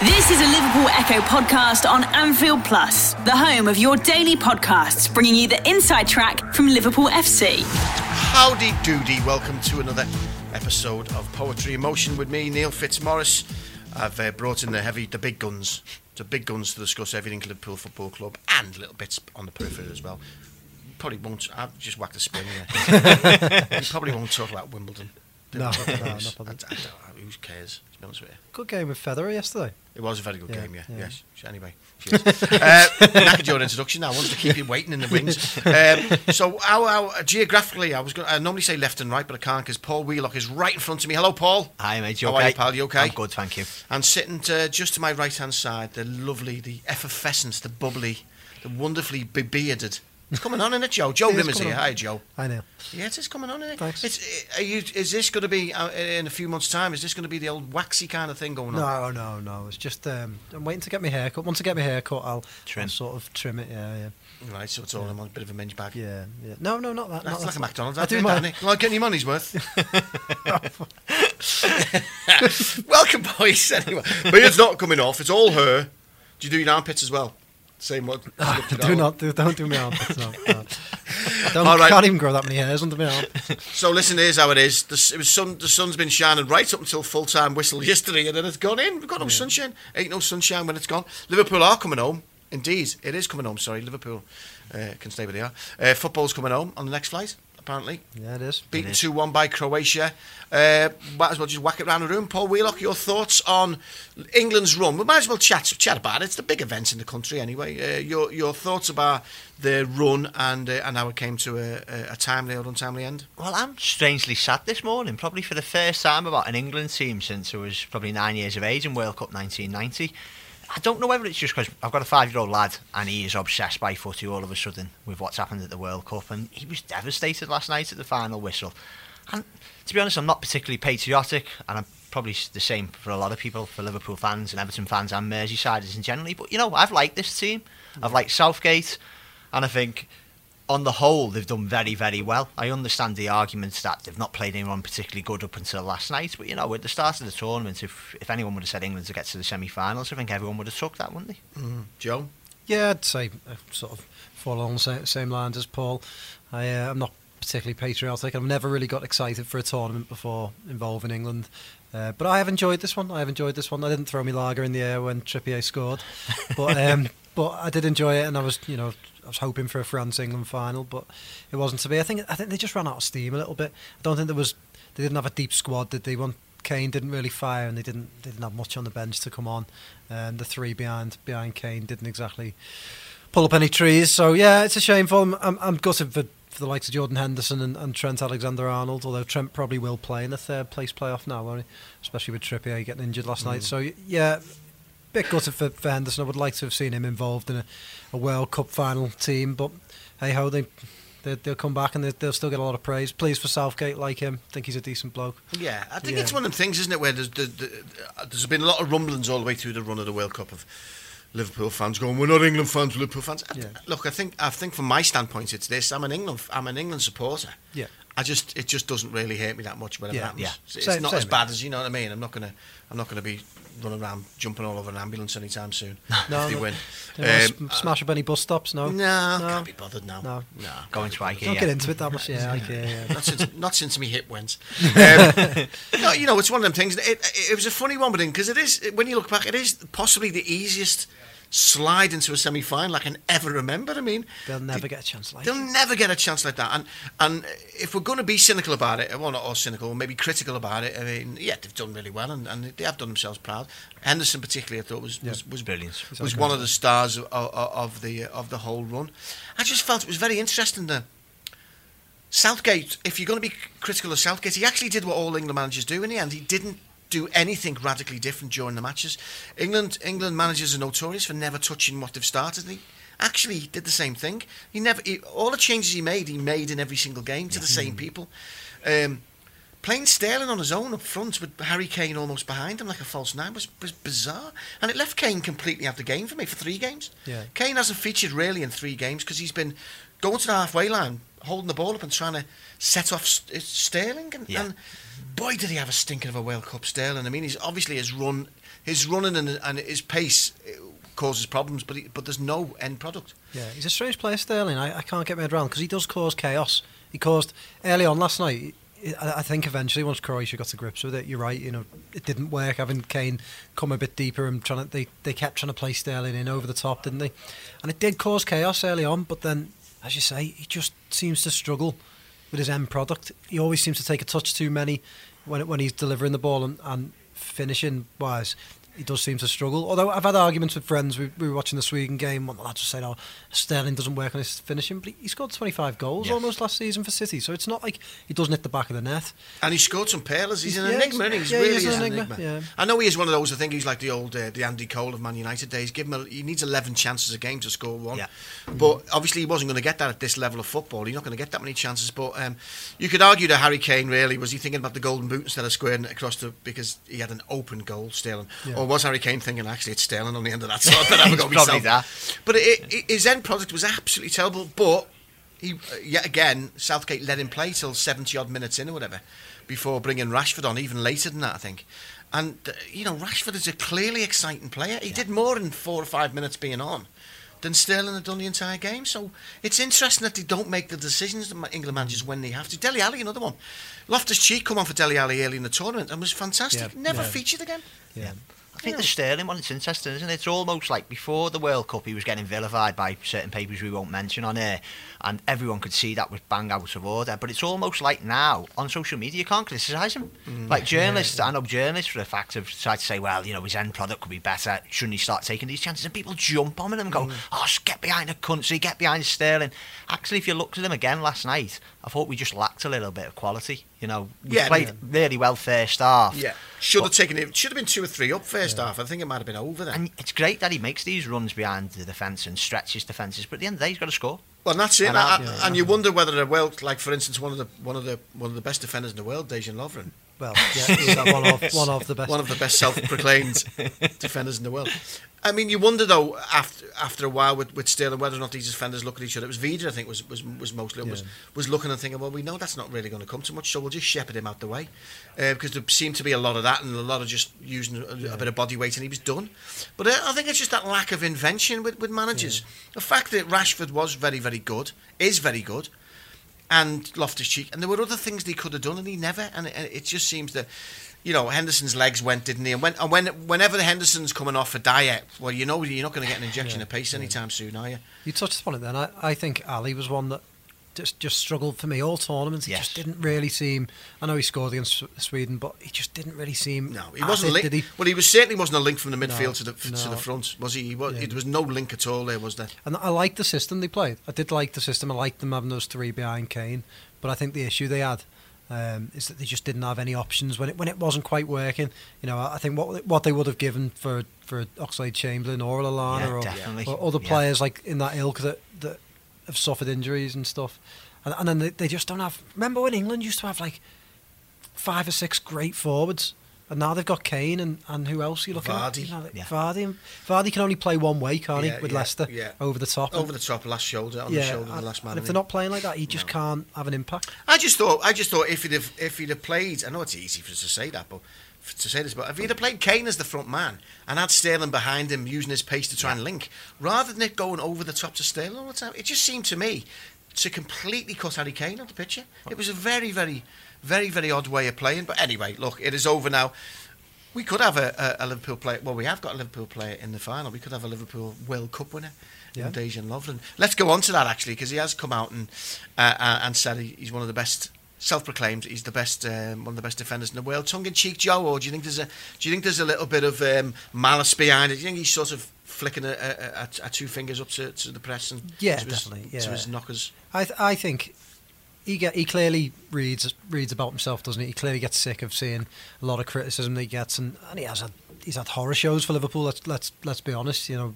This is a Liverpool Echo podcast on Anfield Plus, the home of your daily podcasts, bringing you the inside track from Liverpool FC. Howdy doody, welcome to another episode of Poetry Emotion with me, Neil Fitzmaurice. I've uh, brought in the heavy, the big guns, the big guns to discuss everything to Liverpool Football Club and little bits on the periphery as well. Probably won't, I've just whacked a spin here. you probably won't talk about Wimbledon. No, I, no, not I, bothered. I don't, who cares, to be honest with you? Good game with Federer yesterday. It was a very good Yeah, game, yeah. yeah. Yes. Anyway, cheers. uh, knackered your introduction. I wanted to keep you waiting in the wings. Um, so, how, how, geographically, I was going. I normally say left and right, but I can't because Paul Wheelock is right in front of me. Hello, Paul. Hi, mate. You How okay? are you, pal? You okay? I'm good, thank you. And sitting to, just to my right hand side, the lovely, the effervescent, the bubbly, the wonderfully bearded. It's coming on, isn't it, Joe? Joe It Rimmer's here. on. Hi, Joe. I know. Yeah, it is coming on, isn't it? Thanks. It's, are you, is this going to be, uh, in a few months' time, is this going to be the old waxy kind of thing going on? No, no, no. It's just um, I'm waiting to get my hair cut. Once I get my hair cut, I'll, Trim. I'll sort of trim it. Yeah, yeah, Right, so it's all in one bit of a minge bag. yeah, yeah. No, no, not that. That's not like a. McDonald's. I do my. Like getting your money's worth. Welcome, boys. Anyway, beard's not coming off. It's all her. Do you do your armpits as well? Same one. do not do. Don't do my armpits. No, no. I don't. All right. Can't even grow that many hairs under my arm. So listen, here's how it is. The, it was sun, the sun's been shining right up until full time whistle yesterday, and then it's gone in. We've got no sunshine. Ain't no sunshine when it's gone. Liverpool are coming home. Indeed, it is coming home. Sorry, Liverpool uh, can stay where they are. Uh, football's coming home on the next flight. Apparently, Yeah, it is. beaten It is. two one by Croatia. Uh, might as well just whack it around the room. Paul Wheelock, your thoughts on England's run? We might as well chat chat about it. It's the big event in the country anyway. Uh, your your thoughts about the run and uh, and how it came to a, a, a timely or untimely end? Well, I'm strangely sad this morning, probably for the first time about an England team since I was probably nine years of age in World Cup 1990. I don't know whether it's just because I've got a five-year-old lad and he is obsessed by footy all of a sudden with what's happened at the World Cup, and he was devastated last night at the final whistle. And to be honest, I'm not particularly patriotic, and I'm probably the same for a lot of people, for Liverpool fans and Everton fans and Merseysiders in generally. But you know, I've liked this team. I've liked Southgate, and I think on the whole, they've done very, very well. I understand the arguments that they've not played anyone particularly good up until last night, but you know, at the start of the tournament, if if anyone would have said England to get to the semi-finals, I think everyone would have took that, wouldn't they? Joe, Yeah, I'd say uh, sort of fall along the same, same lines as Paul. I, uh, I'm not particularly patriotic. I've never really got excited for a tournament before involving England. Uh, but I have enjoyed this one. I have enjoyed this one. I didn't throw my lager in the air when Trippier scored, but um, but I did enjoy it, and I was you know I was hoping for a France England final, but it wasn't to be. I think I think they just ran out of steam a little bit. I don't think there was they didn't have a deep squad. Did they? One Kane didn't really fire, and they didn't they didn't have much on the bench to come on. And the three behind behind Kane didn't exactly pull up any trees. So yeah, it's a shame for them. I'm, I'm gutted for, for the likes of Jordan Henderson and, and Trent Alexander-Arnold. Although Trent probably will play in the third place playoff now, won't he? Especially with Trippier getting injured last night. Mm. So yeah, bit gutted for, for Henderson. I would like to have seen him involved in a, a World Cup final team, but hey ho, they. They, they'll come back and they, they'll still get a lot of praise. Pleased for Southgate, like him. Think he's a decent bloke. Yeah, I think Yeah. it's one of the things, isn't it, where there's, there's, there's been a lot of rumblings all the way through the run of the World Cup of Liverpool fans going, "We're not England fans, we're Liverpool fans." I- Yeah. Look, I think I think from my standpoint, it's this: I'm an England, I'm an England supporter. Yeah. I just it just doesn't really hurt me that much when it Yeah. happens. Yeah. It's, Same- not same as bad as you know what I mean. I'm not gonna I'm not gonna be running around jumping all over an ambulance anytime soon if No, they no. win. Um, smash up any bus stops? No. no, No. can't be bothered now. No. no. Going to IKEA. Don't get into it that much. Yeah, okay, yeah. not since not since me hip went. Um, no, you know, it's one of them things. It, it, it was a funny one, but because it is when you look back, it is possibly the easiest slide into a semi-final I can ever remember. I mean, They'll never get a chance like that. They'll it. never get a chance like that. And and if we're going to be cynical about it, well, not all cynical, maybe critical about it. I mean, yeah, they've done really well, and, and they have done themselves proud. Henderson, particularly, I thought was was, was Brilliant. Was one of the stars of, of, of the of the whole run. I just felt it was very interesting that Southgate. If you're going to be critical of Southgate, he actually did what all England managers do in the end. He didn't do anything radically different during the matches. England England managers are notorious for never touching what they've started. He actually did the same thing. He never he, all the changes he made, he made in every single game to the same people. Um, playing Sterling on his own up front with Harry Kane almost behind him like a false nine was, was bizarre, and it left Kane completely out of the game for me for three games. Yeah. Kane hasn't featured really in three games because he's been going to the halfway line, holding the ball up and trying to set off S- Sterling. And, Yeah. and boy, did he have a stinker of a World Cup, Sterling. I mean, he's obviously his run, his running and, and his pace uh, causes problems, but he, but there's no end product. Yeah, he's a strange player, Sterling. I, I can't get my head around because he does cause chaos. He caused early on last night. I I think eventually, once Croatia got to grips with it, you're right. You know, it didn't work having Kane come a bit deeper and trying to. They, they kept trying to play Sterling in over the top, didn't they? And it did cause chaos early on. But then, as you say, he just seems to struggle with his end product. He always seems to take a touch too many when when he's delivering the ball and, and finishing wise. He does seem to struggle. Although I've had arguments with friends. We, we were watching the Sweden game. One of the lads was saying, "Oh, Sterling doesn't work on his finishing," but he, he scored 25 goals Yeah. almost last season for City. So it's not like he doesn't hit the back of the net. And he scored some pearlers. He's an Yeah, enigma. he's- He's yeah, really is is an an enigma, enigma. yeah. I know he is one of those. I think he's like the old, uh, the Andy Cole of Man United days. Give him, a, he needs 11 chances a game to score one. Yeah. But obviously, he wasn't going to get that at this level of football. He's not going to get that many chances. But um, you could argue that Harry Kane really was he thinking about the golden boot instead of squaring it across the because he had an open goal, Sterling, Yeah. or was Harry Kane thinking actually it's Sterling on the end of that? So I better have a go It's probably myself. But it, it, his end product was absolutely terrible. But he uh, yet again Southgate let him play till 70 odd minutes in or whatever before bringing Rashford on even later than that I think and uh, you know Rashford is a clearly exciting player he did more in four or five minutes being on than Sterling had done the entire game so it's interesting that they don't make the decisions that England managers when they have to Dele Alli another one Loftus-Cheek come on for Dele Alli early in the tournament and was fantastic Yeah, never yeah. featured again Yeah. I think the Sterling one, it's interesting, isn't it? It's almost like before the World Cup, he was getting vilified by certain papers we won't mention on here, and everyone could see that was bang out of order. But it's almost like now, on social media, you can't criticise him. Mm-hmm. like journalists, I know journalists for the fact have tried to say, well, you know, his end product could be better, shouldn't he start taking these chances? And people jump on him and go, mm. oh, just get behind the country, get behind Sterling. Actually, if you looked at him again last night, I thought we just lacked a little bit of quality. You know, we Yeah, played yeah. really well first half. yeah should have taken it should have been two or three up first half I think it might have been over then And it's great that he makes these runs behind the defence and stretches defences, but at the end of the day, he's got to score. Well, and that's it. And And, I- and, yeah, and you wonder whether the world, like for instance, one of the one of the one of the best defenders in the world, Dejan Lovren, Well, yeah, one of one of the best. one of the best self-proclaimed defenders in the world. I mean, you wonder though after after a while with, with Sterling whether or not these defenders look at each other. It was Vida, I think, was was, was mostly was Yeah. was looking and thinking, well, we know that's not really going to come too much, so we'll just shepherd him out the way, uh, because there seemed to be a lot of that and a lot of just using a, a bit of body weight, and he was done. But uh, I think it's just that lack of invention with, with managers. The fact that Rashford was very very good is very good and Loftus Cheek, and there were other things they could have done, and he never. And it, it just seems that, you know, Henderson's legs went, didn't he? And when, and when whenever the Henderson's coming off a diet, well, you know, you're not going to get an injection Yeah, of pace anytime soon, are you? You touched upon it then. I, I think Alli was one that just just struggled for me all tournaments. He Yes. just didn't really seem. I know he scored against Sweden, but he just didn't really seem. No, he wasn't he? Well, he was certainly wasn't a link from the midfield No, to the to no. the front, was he? he was, Yeah. There was no link at all there, was there? And I liked the system they played. I did like the system. I liked them having those three behind Kane. But I think the issue they had um, is that they just didn't have any options when it when it wasn't quite working. You know, I think what what they would have given for for Oxlade Chamberlain or Lallana Yeah, or, or other Yeah. players like in that ilk that that have suffered injuries and stuff. And, and then they, they just don't have. Remember when England used to have like five or six great forwards, and now they've got Kane and, and who else are you looking Vardy. at? You know, like Yeah. Vardy. Vardy can only play one way, can't Yeah, he? With yeah, Leicester yeah. over the top. Over the top, last shoulder on the shoulder, of and, the last man. and if they're not playing like that, he just No. can't have an impact. I just thought, I just thought if he'd have, if he'd have played, I know it's easy for us to say that, but to say this, but if he'd have played Kane as the front man and had Sterling behind him using his pace to try and link, rather than it going over the top to Sterling all the time, it just seemed to me to completely cut Harry Kane off the picture. It was a very, very, very, very odd way of playing. But anyway, look, it is over now. We could have a, a, a Liverpool player. Well, we have got a Liverpool player in the final. We could have a Liverpool World Cup winner Yeah. in Dejan Lovren. Let's go on to that actually, because he has come out and uh, uh, and said he's one of the best. Self-proclaimed, he's the best, um, one of the best defenders in the world. Tongue-in-cheek, Joe, or do you think there's a, do you think there's a little bit of um, malice behind it? Do you think he's sort of flicking a, a, a, a two fingers up to, to the press and Yeah, to his, definitely, to his knockers? I th- I think he get he clearly reads reads about himself, doesn't he? He clearly gets sick of seeing a lot of criticism that he gets, and, and he has had he's had horror shows for Liverpool. Let's let's let's be honest. You know,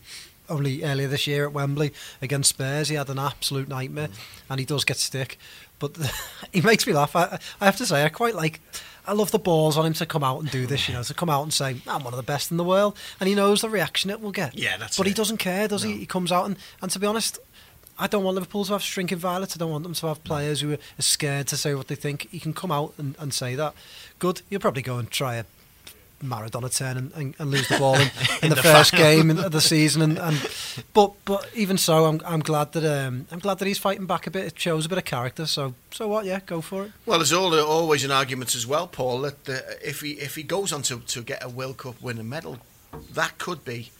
only earlier this year at Wembley against Spurs, he had an absolute nightmare, mm. and he does get stick. But he makes me laugh. I, I have to say, I quite like. I love the balls on him to come out and do this, you know, to come out and say, I'm one of the best in the world. And he knows the reaction it will get. Yeah, that's But he doesn't care, does he? No. He comes out and, and to be honest, I don't want Liverpool to have shrinking violets. I don't want them to have players who are scared to say what they think. You can come out and, and say that. Good. You'll probably go and try a Maradona turn and, and, and lose the ball in, in the, the first final. game of the season. And, and but but even so, I'm I'm glad that um, I'm glad that he's fighting back a bit. It shows a bit of character. So so what? Yeah, go for it. Well, there's all, always an argument as well, Paul, that uh, if he if he goes on to, to get a World Cup winning medal, that could be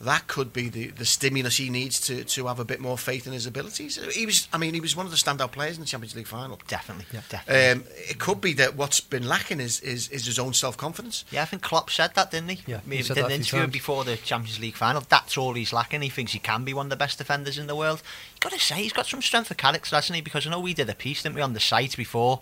that could be the, the stimulus he needs to, to have a bit more faith in his abilities. He was, I mean, he was one of the standout players in the Champions League final. Definitely, Yeah. definitely. Um, it could be that what's been lacking is is, is his own self confidence. Yeah, I think Klopp said that, didn't he? Yeah, I mean, he did an interview times. before the Champions League final. That's all he's lacking. He thinks he can be one of the best defenders in the world. You got to say he's got some strength of character, hasn't he? Because I know we did a piece, didn't we, on the site before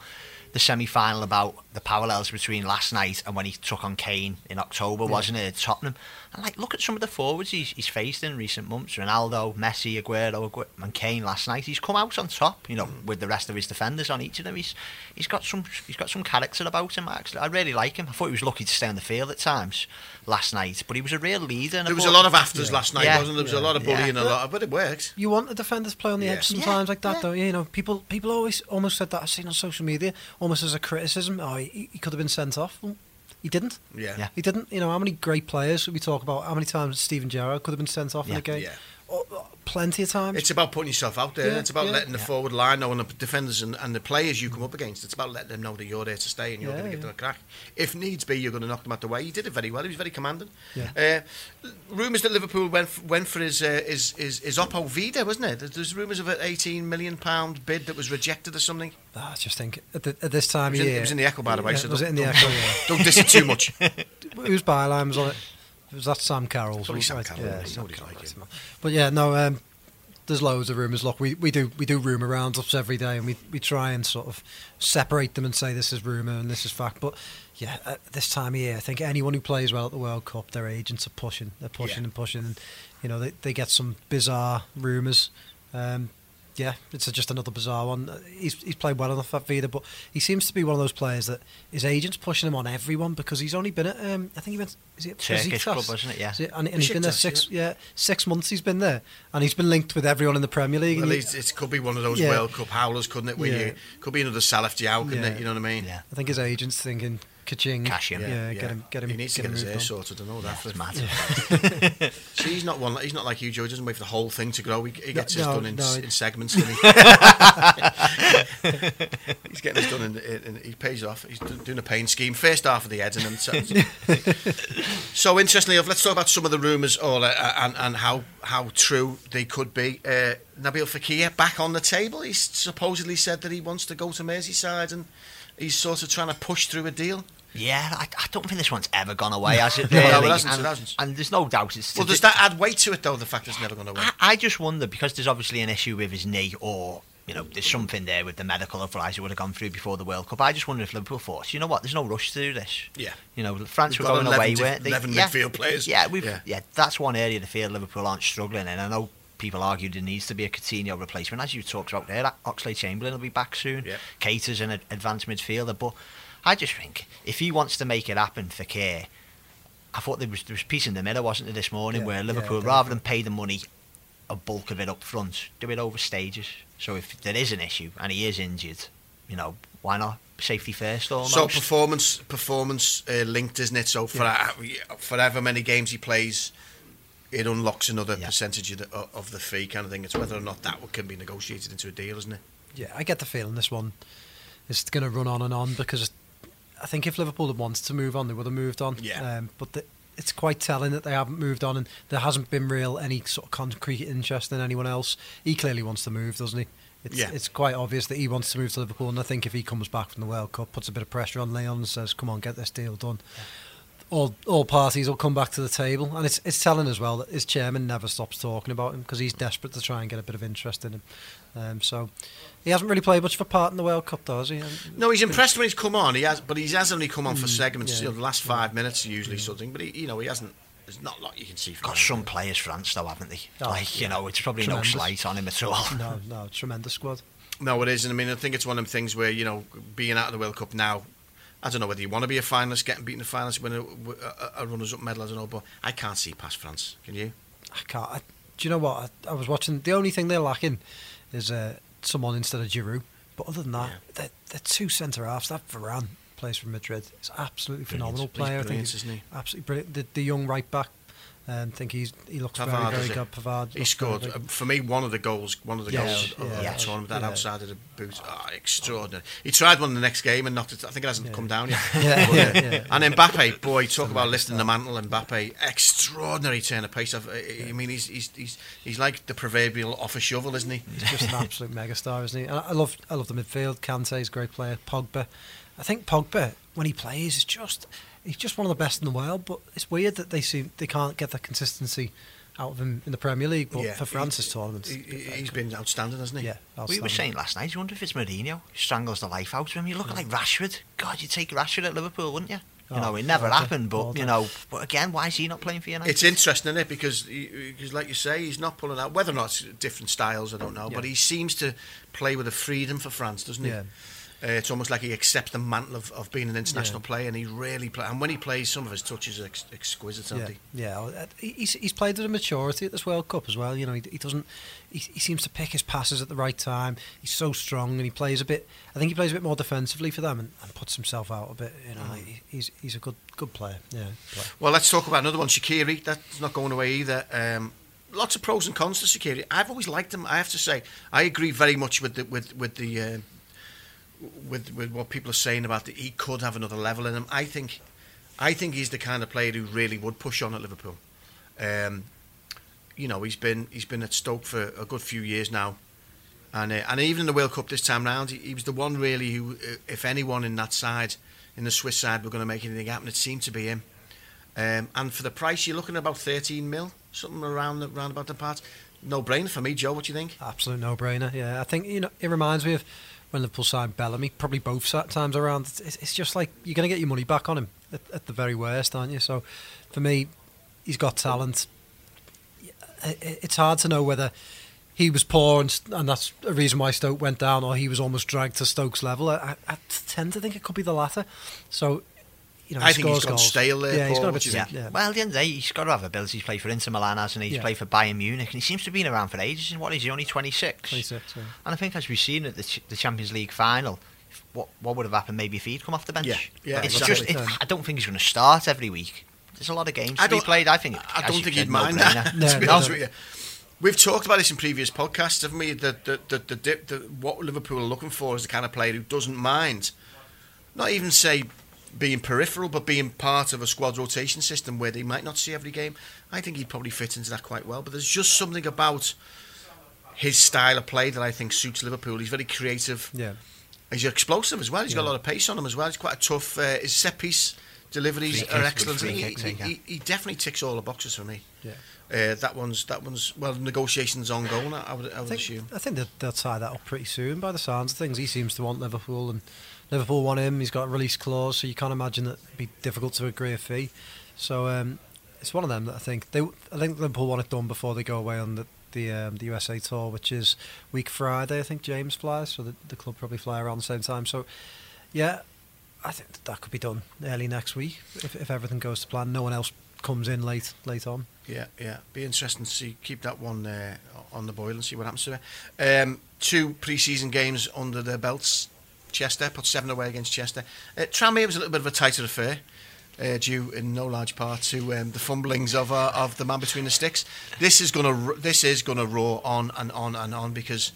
the semi-final about the parallels between last night and when he took on Kane in October, wasn't it, at Tottenham? And like, look at some of the forwards he's, he's faced in recent months: Ronaldo, Messi, Aguero, Agu- and Kane. Last night, he's come out on top. You know, with the rest of his defenders on each of them. He's he's got some he's got some character about him. Actually, I really like him. I thought he was lucky to stay on the field at times last night, but he was a real leader. and There was a lot of afters Yeah. last night, Yeah. wasn't there? There was a lot of Yeah. bullying, a lot, of, but it worked. You want the defenders to play on the Yeah. edge sometimes Yeah, like that, yeah. though. You know, people people always almost said that I've seen on social media, almost as a criticism. Oh, he, he could have been sent off. Well, he didn't. Yeah. Yeah. He didn't. You know, how many great players we talk about? How many times Steven Gerrard could have been sent off in Yeah. a game? Yeah. Plenty of times. It's about putting yourself out there. Yeah, it's about yeah. letting the Yeah. forward line know and the defenders and, and the players you come up against. It's about letting them know that you're there to stay and you're going to give them a crack. If needs be, you're going to knock them out the way. He did it very well. He was very commanding. Yeah. Uh, rumours that Liverpool went f- went for his uh, his, his his Oppo Vida, wasn't it? There's, there's rumours of an 18 million pound bid that was rejected or something. Ah, I just think at, the, at this time of in, year. it was in the Echo, by the way. So was it in the don't- Echo? Yeah. Don't diss it too much. Whose byline was on it? Was that Sam Carroll's? Probably Sam Carroll, Yeah, yeah, Sam Carroll, like. But yeah, no. Um, there's loads of rumours. Look, we, we do we do rumour roundups every day, and we, we try and sort of separate them and say this is rumour and this is fact. But yeah, at this time of year, I think anyone who plays well at the World Cup, their agents are pushing, they're pushing Yeah. and pushing, and you know they, they get some bizarre rumours. Um, yeah, it's just another bizarre one. Uh, He's he's played well enough at Vida, but he seems to be one of those players that his agent's pushing him on everyone because he's only been at um, I think he went is it Turkish Besiktas? club, wasn't it? Yeah. Is it- and, and he's been there Besiktas, six yeah. six months. He's been there, and he's been linked with everyone in the Premier League. Well, and you- it could be one of those Yeah. World Cup howlers, couldn't it? Where Yeah. you could be another Salif Diao, couldn't Yeah. it? You know what I mean? Yeah. I think his agent's thinking ka-ching. Cash in. Yeah, get him, get him. He needs to get get his hair sorted. and all that. That's mad. See, he's not one. He's not like you, Joe. He doesn't wait for the whole thing to grow. He, he gets his no, done in, no, in segments. he? he's getting his done, in, in, in, he pays off. He's doing a pain scheme. First half of the head, and then so, so interestingly enough, let's talk about some of the rumours or uh, and and how how true they could be. Uh, Nabil Fekir back on the table. He's supposedly said that he wants to go to Merseyside, and he's sort of trying to push through a deal. Yeah, I, I don't think this one's ever gone away, has it? No, it hasn't, it and, hasn't. and there's no doubt it's. Well, does that add weight to it though? The fact it's never going to win. I, I just wonder because there's obviously an issue with his knee, or you know, there's something there with the medical advice he would have gone through before the World Cup. I just wonder if Liverpool thought, you know what, there's no rush to do this. Yeah. You know, France We've were going 11 away, di- weren't they? 11 yeah. midfield players. Yeah, we've Yeah. yeah. that's one area of the field Liverpool aren't struggling in. I know people argued there needs to be a Coutinho replacement, as you talked about there. Oxlade Chamberlain will be back soon. Yeah. Keita's an advanced midfielder, but I just think if he wants to make it happen Fekir, I thought there was there was peace in the middle, wasn't there, this morning, Yeah, where Liverpool, definitely. rather than pay the money, a bulk of it up front, do it over stages. So if there is an issue and he is injured, you know, why not safety first almost? So performance performance uh, linked, isn't it? So for uh, for however many games he plays, it unlocks another Yeah. percentage of the, of the fee kind of thing. It's whether or not that can be negotiated into a deal, isn't it? Yeah, I get the feeling this one is going to run on and on because I think if Liverpool had wanted to move on, they would have moved on. Yeah. Um, but the, it's quite telling that they haven't moved on, and there hasn't been real any sort of concrete interest in anyone else. He clearly wants to move, doesn't he? It's, Yeah. it's quite obvious that he wants to move to Liverpool, and I think if he comes back from the World Cup, puts a bit of pressure on Lyon and says, "Come on, get this deal done." All, all parties will come back to the table, and it's it's telling as well that his chairman never stops talking about him because he's desperate to try and get a bit of interest in him. Um, so he hasn't really played much of a part in the World Cup, though, has he? Um, No, he's impressed when he's come on. He has, but he has only come on for segments. Mm, yeah. You know, the last five minutes usually something. But he, you know, he hasn't. There's not a lot you can see from Got him. some players, France, though, haven't they? Oh, like, you know, it's probably Tremendous. no slight on him at all. no, no, tremendous squad. No, it is, and I mean, I think it's one of them things where you know, being out of the World Cup now, I don't know whether you want to be a finalist, getting beaten a finalist, win a, a, a runners-up medal. I don't know, but I can't see past France. Can you? I can't. I, do you know what? I, I was watching. The only thing they're lacking is uh, someone instead of Giroud. But other than that, Yeah. they're, they're two centre halves. That Varane plays for Madrid. It's absolutely Brilliant. phenomenal player. I think he's isn't he? absolutely brilliant. The, the young right back. Um, think he's he looks Pavard, very very good. Pavard. He scored very, for me one of the goals, one of the goals yeah, of yeah. the tournament. That Yeah. outside of the boot, oh, extraordinary. He tried one in the next game and knocked it. I think it hasn't come down yet. Yeah, But, uh. And Mbappe, boy, talk about lifting the mantle. Mbappe, extraordinary turn of pace. I I mean, he's he's he's he's like the proverbial off a shovel, isn't he? He's just an absolute megastar, isn't he? And I I love, I love the midfield. Kante's a great player. Pogba, I think Pogba when he plays is just, he's just one of the best in the world. But it's weird that they seem they can't get the consistency out of him in the Premier League. But Yeah, for he- France's tournament, He, he- he's been outstanding, hasn't he? yeah. We were saying last night, you wonder if it's Mourinho who strangles the life out of him. You look at like hmm. Rashford. God, you'd take Rashford at Liverpool, wouldn't you? You Oh, know, it never all happened, all but you know, but again, why is he not playing for United? It's interesting, isn't it? Because, he, because, like you say, he's not pulling out. Whether or not it's different styles, I don't know. But he seems to play with a freedom for France, doesn't he? Yeah. Uh, it's almost like he accepts the mantle of, of being an international Yeah. player, and he really play. And when he plays, some of his touches are ex- exquisite, aren't Yeah, they? yeah. well, uh, he- He's, he's played at a maturity at this World Cup as well. You know, he, he doesn't. He, he seems to pick his passes at the right time. He's so strong, and he plays a bit. I think he plays a bit more defensively for them, and, and puts himself out a bit. You know, Mm. he, he's he's a good good player. Yeah. Player. Well, let's talk about another one, Shaqiri. That's not going away either. Um, lots of pros and cons to Shaqiri. I've always liked him. I have to say, I agree very much with the with with the uh, with with what people are saying about that he could have another level in him. I think, I think he's the kind of player who really would push on at Liverpool. Um, you know, he's been he's been at Stoke for a good few years now, and uh, and even in the World Cup this time round, he, he was the one really who, uh, if anyone in that side, in the Swiss side, were going to make anything happen, it seemed to be him. Um, and for the price, you're looking at about 13 mil, something around the, round about the part. No brainer for me, Joe. What do you think? Absolute no-brainer. Yeah, I think you know it reminds me of when Liverpool signed Bellamy. Probably both times around. It's, it's just like you're going to get your money back on him at, at the very worst, aren't you? So, for me, he's got talent. It's hard to know whether he was poor and, and that's a reason why Stoke went down, or he was almost dragged to Stoke's level. I, I tend to think it could be the latter. So, you know, I think he's gone goals. stale there, Yeah, he's Paul. got a What bit do you of- think? yeah. Well, at the end of the day, he's got to have ability to play for Inter Milan, hasn't he? He's Yeah. played for Bayern Munich, and he seems to have been around for ages. And what is he? Only 26. 26, yeah. And I think, as we've seen at the, Ch- the Champions League final, what what would have happened maybe if he'd come off the bench? Yeah, yeah, It's exactly. just, it, I don't think he's going to start every week. There's a lot of games I to be played. I think. I don't think he'd mind no-brainer. that. No, to be no, honest no. with you, we've talked about this in previous podcasts, haven't we? The the the, the, dip, the what Liverpool are looking for is the kind of player who doesn't mind, not even say being peripheral, but being part of a squad rotation system where they might not see every game. I think he'd probably fit into that quite well. But there's just something about his style of play that I think suits Liverpool. He's very creative. Yeah. He's explosive as well. He's got a lot of pace on him as well. He's quite a tough. Uh, his set piece deliveries Free are excellent. He, he, he, he definitely ticks all the boxes for me. Yeah. Uh, that one's that one's well negotiations ongoing. I would I I think, assume. I think that they'll tie that up pretty soon by the sounds of things. He seems to want Liverpool, and Liverpool want him. He's got a release clause, so you can't imagine that it'd be difficult to agree a fee. So um, it's one of them that I think they. I think Liverpool want it done before they go away on the the, um, the USA tour, which is week Friday. I think James flies, so the, the club probably fly around the same time. So yeah, I think that, that could be done early next week if, if everything goes to plan. No one else comes in late late on. Yeah, yeah. Be interesting to see. Keep that one uh, on the boil and see what happens to it. Um, two pre-season games under their belts. Chester put seven away against Chester. Uh, was a little bit of a tighter affair, uh, due in no large part to um, the fumblings of uh, of the man between the sticks. This is gonna this is gonna roar on and on and on because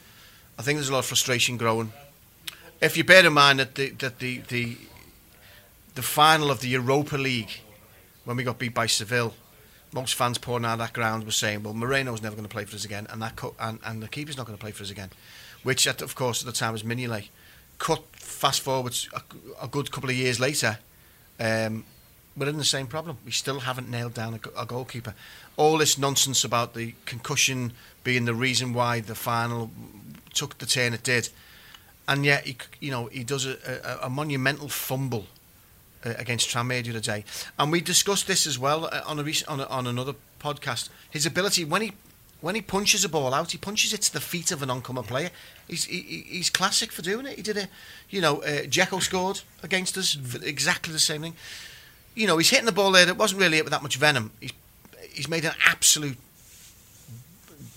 I think there's a lot of frustration growing. If you bear in mind that the that the the the final of the Europa League when we got beat by Seville, most fans pouring out that ground were saying, "Well, Moreno's never going to play for us again, and that co- and, and the keeper's not going to play for us again," which, at, of course, at the time was Mignolet. Cut fast forwards a, a good couple of years later, um, we're in the same problem. We still haven't nailed down a, a goalkeeper. All this nonsense about the concussion being the reason why the final took the turn it did, and yet he, you know he does a, a, a monumental fumble uh, against Tranmere the other day, and we discussed this as well uh, on a recent on, on another podcast. His ability when he when he punches a ball out, he punches it to the feet of an oncoming player. He's he, he- he's classic for doing it. He did a, you know, uh, Jekyll scored against us for exactly the same thing. You know, he's hitting the ball there that wasn't really hit with that much venom. He's he's made an absolute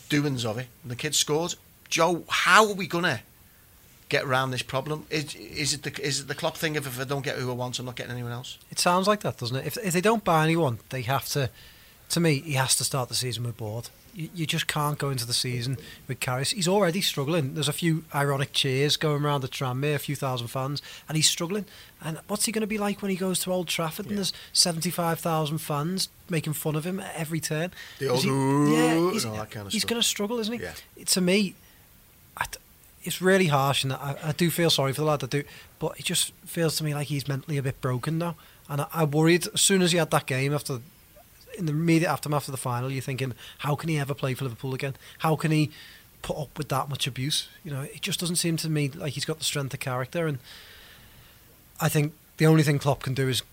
doings of it. And the kid scored. Joe, how are we gonna get around this problem? Is is it the is it the thing of if I don't get who I want, I'm not getting anyone else? It sounds like that, doesn't it? If if they don't buy anyone, they have to. To me, he has to start the season with Ward. You, you just can't go into the season with Karius. He's already struggling. There's a few ironic cheers going around the Tranmere, a few thousand fans, and he's struggling. And what's he going to be like when he goes to Old Trafford and there's 75,000 fans making fun of him at every turn? The old he- yeah, he's, and all that kind of he's going to struggle, isn't he? Yeah. To me, I it's really harsh, and I, I do feel sorry for the lad. I do, but it just feels to me like he's mentally a bit broken now. And I, I worried as soon as he had that game after, in the immediate aftermath of the final, you're thinking, how can he ever play for Liverpool again? How can he put up with that much abuse? You know, it just doesn't seem to me like he's got the strength of character. And I think the only thing Klopp can do is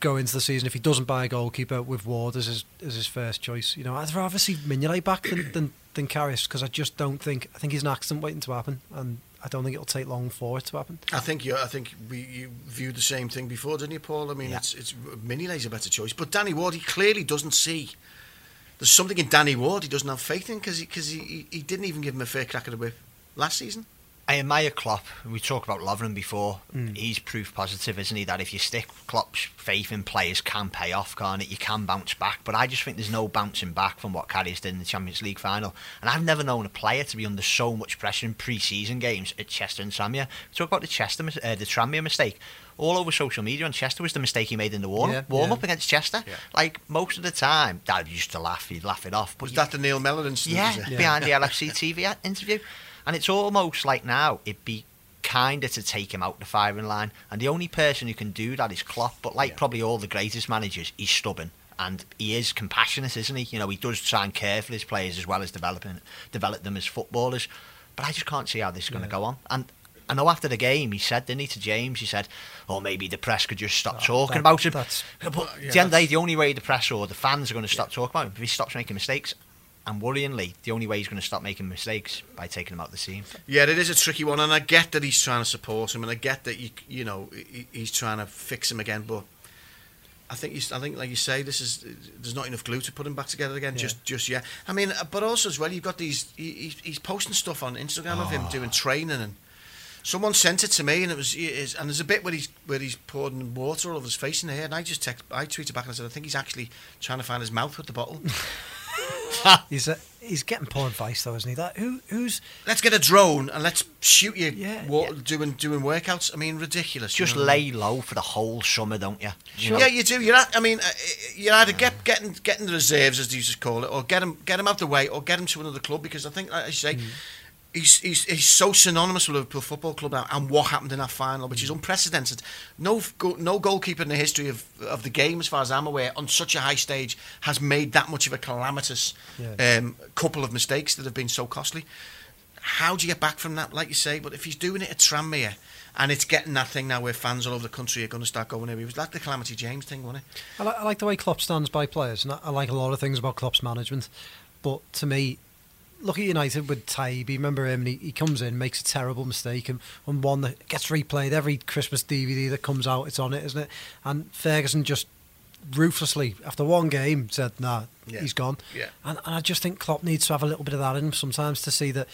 go into the season if he doesn't buy a goalkeeper with Ward as his as his first choice. You know, I'd rather see Mignolet back than than, than Karius because I just don't think I think he's an accident waiting to happen, and I don't think it'll take long for it to happen. I think you. I think we you viewed the same thing before, didn't you, Paul? I mean, Yeah. it's it's Mignolet's a better choice, but Danny Ward, he clearly doesn't see. There's something in Danny Ward he doesn't have faith in because he, cause he, he he didn't even give him a fair crack at the whip last season. I admire Klopp. We talked about Lovren before. He's proof positive, isn't he? That if you stick Klopp's faith in players, can pay off, can't it? You can bounce back. But I just think there's no bouncing back from what Karius did in the Champions League final. And I've never known a player to be under so much pressure in pre-season games at Chester and Tranmere. Talk about the Chester, uh, the Tranmere mistake. All over social media on Chester was the mistake he made in the warm Yeah, warm yeah. up against Chester. Yeah. Like most of the time, Dad used to laugh. He'd laugh it off. But Was you- that the Neil Mellor incident? yeah. Yeah. behind the LFC TV interview. And it's almost like now it'd be kinder to take him out the firing line. And the only person who can do that is Klopp. But like Yeah. probably all the greatest managers, he's stubborn. And he is compassionate, isn't he? You know, he does try and care for his players as well as developing develop them as footballers. But I just can't see how this is going to Yeah. go on. And I know after the game, he said, didn't he, to James? He said, "Oh, maybe the press could just stop Oh, talking that- about him." that's- But yeah, the end of the day, the only way the press or the fans are going to stop talking about him if he stops making mistakes. And worryingly, the only way he's going to stop making mistakes by taking him out of the team. Yeah, it is a tricky one, and I get that he's trying to support him, and I get that you you know he's trying to fix him again, but. I think you, I think, like you say, this is there's not enough glue to put him back together again. Yeah. Just, just yet. I mean, uh, but also as well, you've got these. He, he's- posting stuff on Instagram of him doing training, and someone sent it to me, and it was, is, and there's a bit where he's where he's pouring water all over his face in here, and I just text, I tweeted back and I said, I think he's actually trying to find his mouth with the bottle. He's uh, he's getting poor advice though, isn't he? That who who's let's get a drone and let's shoot you Yeah, wa- yeah. doing doing workouts. I mean, ridiculous. you Just know what I mean? lay low for the whole summer, don't you? You know? Yeah, you do. You're at, I mean, uh, you're either get getting getting the reserves as they used to call it, or get them get them out the way, or get them to another club because I think, like I say, he's, he's he's so synonymous with Liverpool Football Club now, and what happened in that final, which is unprecedented. No no goalkeeper in the history of of the game, as far as I'm aware, on such a high stage has made that much of a calamitous Yeah. um, couple of mistakes that have been so costly. How do you get back from that, like you say? But if he's doing it at Tranmere, and it's getting that thing now where fans all over the country are going to start going here, it was like the Calamity James thing, wasn't it? I, li- I like the way Klopp stands by players, and I, I like a lot of things about Klopp's management. But to me, look at United with Taibi. Remember him? And he, he comes in, makes a terrible mistake, and, and one that gets replayed every Christmas DVD that comes out. It's on it, isn't it? And Ferguson just ruthlessly, after one game, said, "Nah, Yeah. he's gone." Yeah. And, and I just think Klopp needs to have a little bit of that in him sometimes to see that.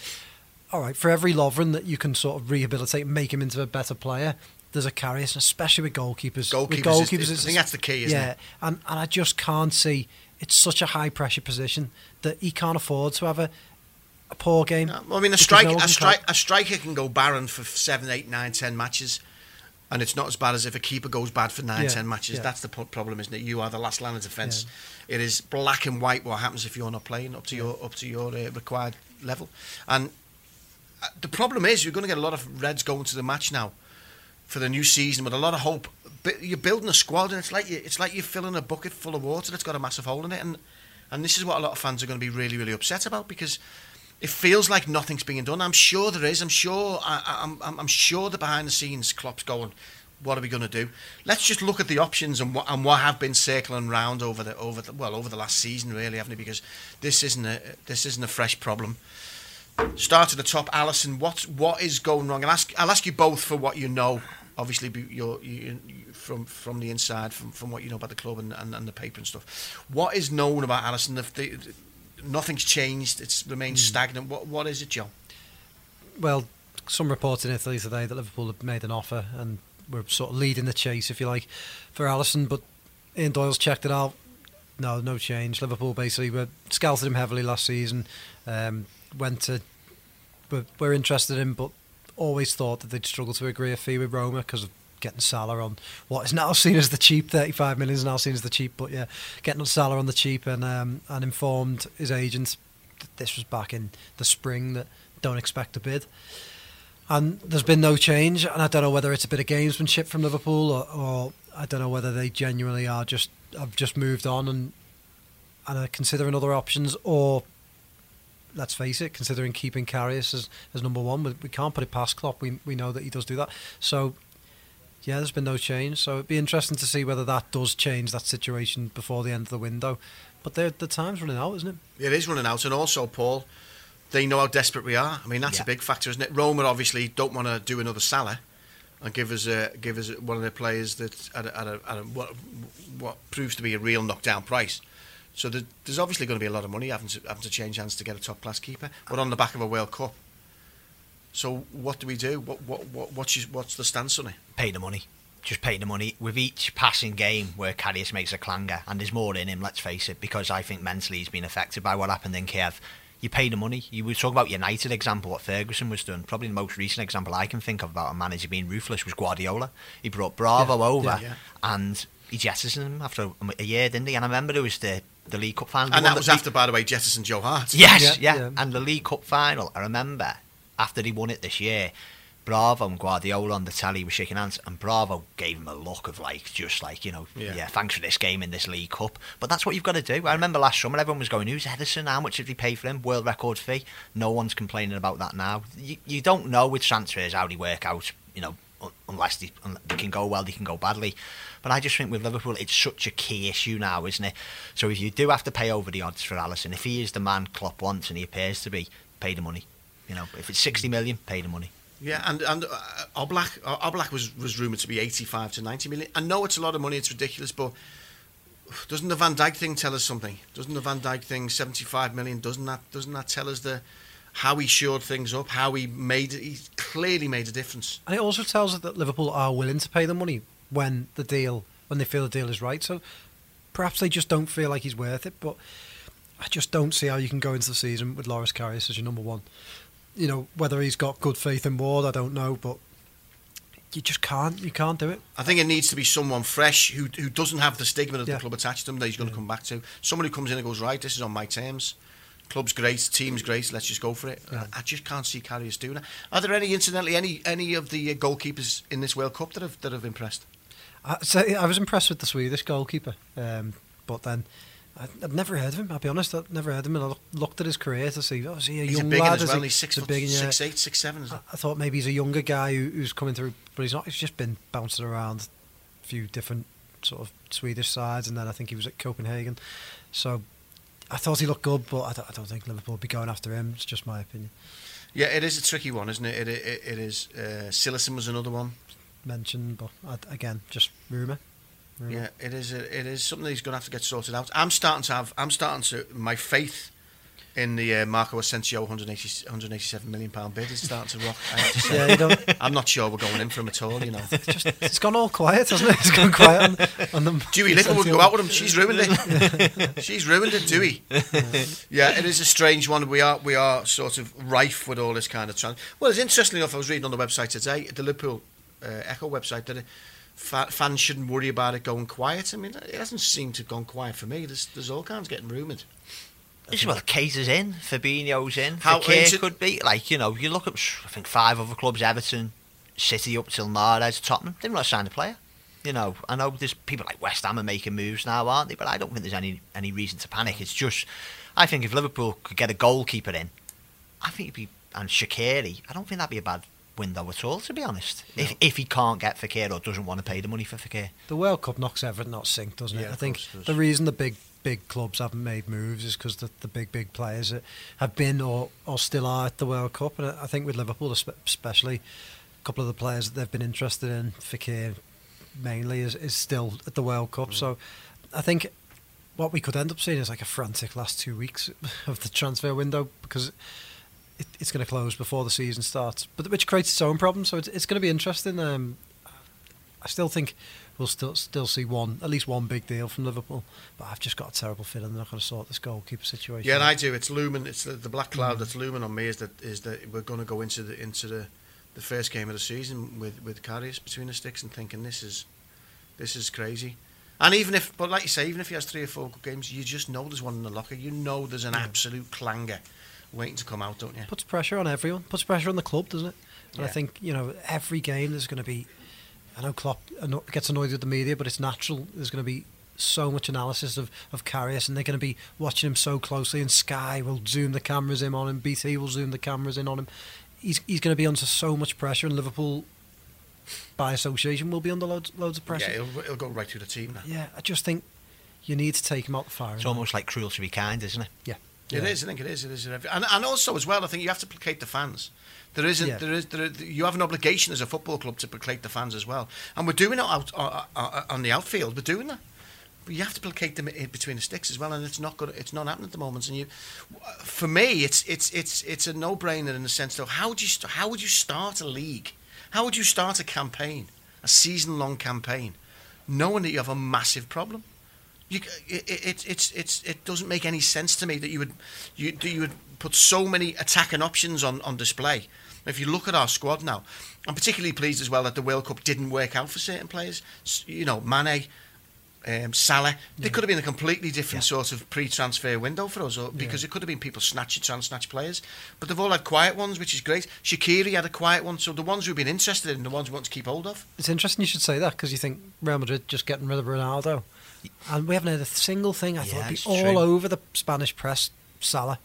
All right, for every Lovren that you can sort of rehabilitate, and make him into a better player. There's a and especially with goalkeepers. with Goalkeepers is- I think that's the key, isn't yeah, it? and and I just can't see. It's such a high pressure position that he can't afford to have a, a poor game. I mean, a strike, no a strike, a striker can go barren for seven, eight, nine, ten matches, and it's not as bad as if a keeper goes bad for nine, Yeah, ten matches. yeah. That's the problem, isn't it? You are the last line of defence. It is black and white what happens if you're not playing up to your up to your uh, required level. And uh, the problem is, you're going to get a lot of Reds going to the match now for the new season with a lot of hope. But you're building a squad, and it's like you, it's like you're filling a bucket full of water that's got a massive hole in it, and and this is what a lot of fans are going to be really, really upset about because it feels like nothing's being done. I'm sure there is. I'm sure. I, I- I'm, I'm, sure that behind the scenes, Klopp's going. What are we going to do? Let's just look at the options and what and what have been circling round over the over the, well over the last season, really, haven't we? Because this isn't a this isn't a fresh problem. Start at the top, Alisson. What what is going wrong? And ask I'll ask you both for what you know. Obviously, you're you, you- from from the inside, from, from what you know about the club and, and, and the paper and stuff. What is known about Alisson? The, the, nothing's changed. It's remained stagnant. What what is it, Joe? Well, some reports in Italy today that Liverpool have made an offer and we're sort of leading the chase, if you like, for Alisson. But Ian Doyle's checked it out. No, no change. Liverpool basically were scouted him heavily last season. Um, went to, were, were interested in, but always thought that they'd struggle to agree a fee with Roma because of getting Salah on what is now seen as the cheap. 35 million is now seen as the cheap, but yeah, getting Salah on the cheap and um, and informed his agent that this was back in the spring that don't expect a bid. And there's been no change, and I don't know whether it's a bit of gamesmanship from Liverpool, or, or I don't know whether they genuinely are just have just moved on and and are considering other options, or let's face it, considering keeping Karius as, as number one, we, we can't put it past Klopp. We we know that he does do that. So yeah, there's been no change. So it'd be interesting to see whether that does change that situation before the end of the window. But the the time's running out, isn't it? It is running out, and also Paul, they know how desperate we are. I mean, that's Yeah. a big factor, isn't it? Roma obviously don't want to do another Salah and give us a, give us one of their players that at a, at a, at a what what proves to be a real knockdown price. So there, there's obviously going to be a lot of money having to having to change hands to get a top class keeper. We're on the back of a World Cup. So what do we do? What what, what what's your, what's the stance on it? pay the money. Just pay the money. With each passing game where Karius makes a clanger, and there's more in him, let's face it, because I think mentally he's been affected by what happened in Kiev. You pay the money. You were talking about United example, what Ferguson was doing. Probably the most recent example I can think of about a manager being ruthless was Guardiola. He brought Bravo Yeah, over yeah, yeah. and he jettisoned him after a, year, didn't he? And I remember there was the, the League Cup final. And that was beat- after, by the way, Jettison Joe Hart. Yes, Yeah, yeah, yeah. And the League Cup final, I remember after he won it this year, Bravo and Guardiola on the tally were shaking hands, and Bravo gave him a look of like, just like, you know, Yeah. yeah, thanks for this game in this League Cup. But that's what you've got to do. I remember last summer everyone was going, who's Ederson? How much did he pay for him? World record fee. No one's complaining about that now. You, you don't know with transfers how they work out, you know, unless they, they can go well, they can go badly. But I just think with Liverpool, it's such a key issue now, isn't it? So if you do have to pay over the odds for Alisson, if he is the man Klopp wants and he appears to be, pay the money. You know, if it's 60 million, pay the money. Yeah, and and uh, Oblak uh, Oblak was was rumored to be 85 to 90 million. I know it's a lot of money, it's ridiculous, but doesn't the Van Dijk thing tell us something? Doesn't the Van Dijk thing 75 million? Doesn't that doesn't that tell us the how he shored things up? How he made he clearly made a difference. And it also tells us that Liverpool are willing to pay the money when the deal, when they feel the deal is right. So perhaps they just don't feel like he's worth it. But I just don't see how you can go into the season with Loris Karius as your number one. You know whether he's got good faith in Ward, I don't know, but you just can't. You can't do it. I think it needs to be someone fresh who who doesn't have the stigma of Yeah. the club attached to him that he's going to come back to. Someone who comes in and goes right, this is on my terms. Club's great, team's great. Let's just go for it. Yeah. I, I just can't see Karius doing that. Are there any, incidentally, any any of the uh, goalkeepers in this World Cup that have that have impressed? I, so I was impressed with the Swedish goalkeeper, um, but then I, I'd never heard of him. I'll be honest, I'd never heard of him. And I look, looked at his career to see, oh, is he a He's young a big lad? as well. he- He's six he's a foot, yeah. six eight, six seven. I, I thought maybe he's a younger guy who, who's coming through, but he's not. He's just been bouncing around a few different sort of Swedish sides, and then I think he was at Copenhagen. So I thought he looked good, but I don't, I don't think Liverpool will be going after him. It's just my opinion. Yeah, it is a tricky one, isn't it? It it, it is. Uh, was another one. Mentioned, but I, again, just rumour. Rumour. Yeah, it is. A, it is something he's going to have to get sorted out. I'm starting to have. I'm starting to. My faith in the uh, Marco Asensio 180, 187 million pound bid is starting to rock. I have to say. Yeah. I'm not sure we're going in for him at all. You know. It's just it's gone all quiet, hasn't it? It's gone quiet on, on the. Dewey Little would go out with him. She's ruined it. She's ruined it, Dewey. yeah, it is a strange one. We are we are sort of rife with all this kind of trans. Well, it's interesting enough. I was reading on the website today, the Liverpool uh, Echo website, that uh, fa- fans shouldn't worry about it going quiet. I mean, it hasn't seemed to have gone quiet for me. There's there's all kinds getting rumoured. This well, Keita's in, Fabinho's in, How- Fekir is it- could be. Like, you know, you look at, I think, five other clubs, Everton, City up till Mahrez, Tottenham, they've not signed a player. You know, I know there's people like West Ham are making moves now, aren't they? But I don't think there's any any reason to panic. It's just, I think if Liverpool could get a goalkeeper in, I think it'd be, and Shaqiri, I don't think that'd be a bad window at all, to be honest. If if he can't get Fekir or doesn't want to pay the money for Fekir. The World Cup knocks everything out of sync, doesn't it? Yeah, I think the reason the big big clubs haven't made moves is because the, the big big players that have been or, or still are at the World Cup, and I think with Liverpool especially, a couple of the players that they've been interested in, Fekir mainly, is, is still at the World Mm. Cup. So I think what we could end up seeing is like a frantic last two weeks of the transfer window because it, it's going to close before the season starts, but which creates its own problems. So it's, it's going to be interesting. Um, I still think we'll still still see one at least one big deal from Liverpool, but I've just got a terrible feeling they're not going to sort this goalkeeper situation. Yeah, and. I do. It's looming. It's the, the black cloud that's looming on me. Is that is that we're going to go into the into the, the first game of the season with with Karius between the sticks and thinking this is this is crazy. And even if, but like you say, even if he has three or four good games, you just know there's one in the locker. You know there's an absolute clanger waiting to come out, don't you? puts pressure on everyone. Puts pressure on the club, doesn't it? And I think you know every game there's going to be. I know Klopp gets annoyed with the media, but it's natural. There's going to be so much analysis of of Karius, and they're going to be watching him so closely. And Sky will zoom the cameras in on him. BT will zoom the cameras in on him. He's he's going to be under so much pressure, and Liverpool, by association, will be under loads loads of pressure. Yeah, it'll, it'll go right through the team now. Yeah, I just think you need to take him out the firing. It's almost like cruel to be kind, isn't it? yeah. It yeah. is. I think it is. It is. And, and also as well, I think you have to placate the fans. There isn't. Yeah. There is. There, you have an obligation as a football club to placate the fans as well. And we're doing it out uh, uh, on the outfield. We're doing that. But you have to placate them between the sticks as well, and it's not good. It's not happening at the moment. And you, for me, it's it's it's it's a no-brainer in the sense of how would you how would you start a league? How would you start a campaign, a season-long campaign, knowing that you have a massive problem? You, it, it, it's, it's, it doesn't make any sense to me that you would, you, that you would put so many attacking options on, on display. If you look at our squad now, I'm particularly pleased as well that the World Cup didn't work out for certain players. You know, Mane, um, Salah, they could have been a completely different sort of pre-transfer window for us, or, because it could have been people snatching, trying to snatch players. But they've all had quiet ones, which is great. Shaqiri had a quiet one, so the ones who've been interested in, the ones we want to keep hold of. It's interesting you should say that because you think Real Madrid just getting rid of Ronaldo, and we haven't heard a single thing. I Yeah, thought it'd it's be all true. over the Spanish press, Salah,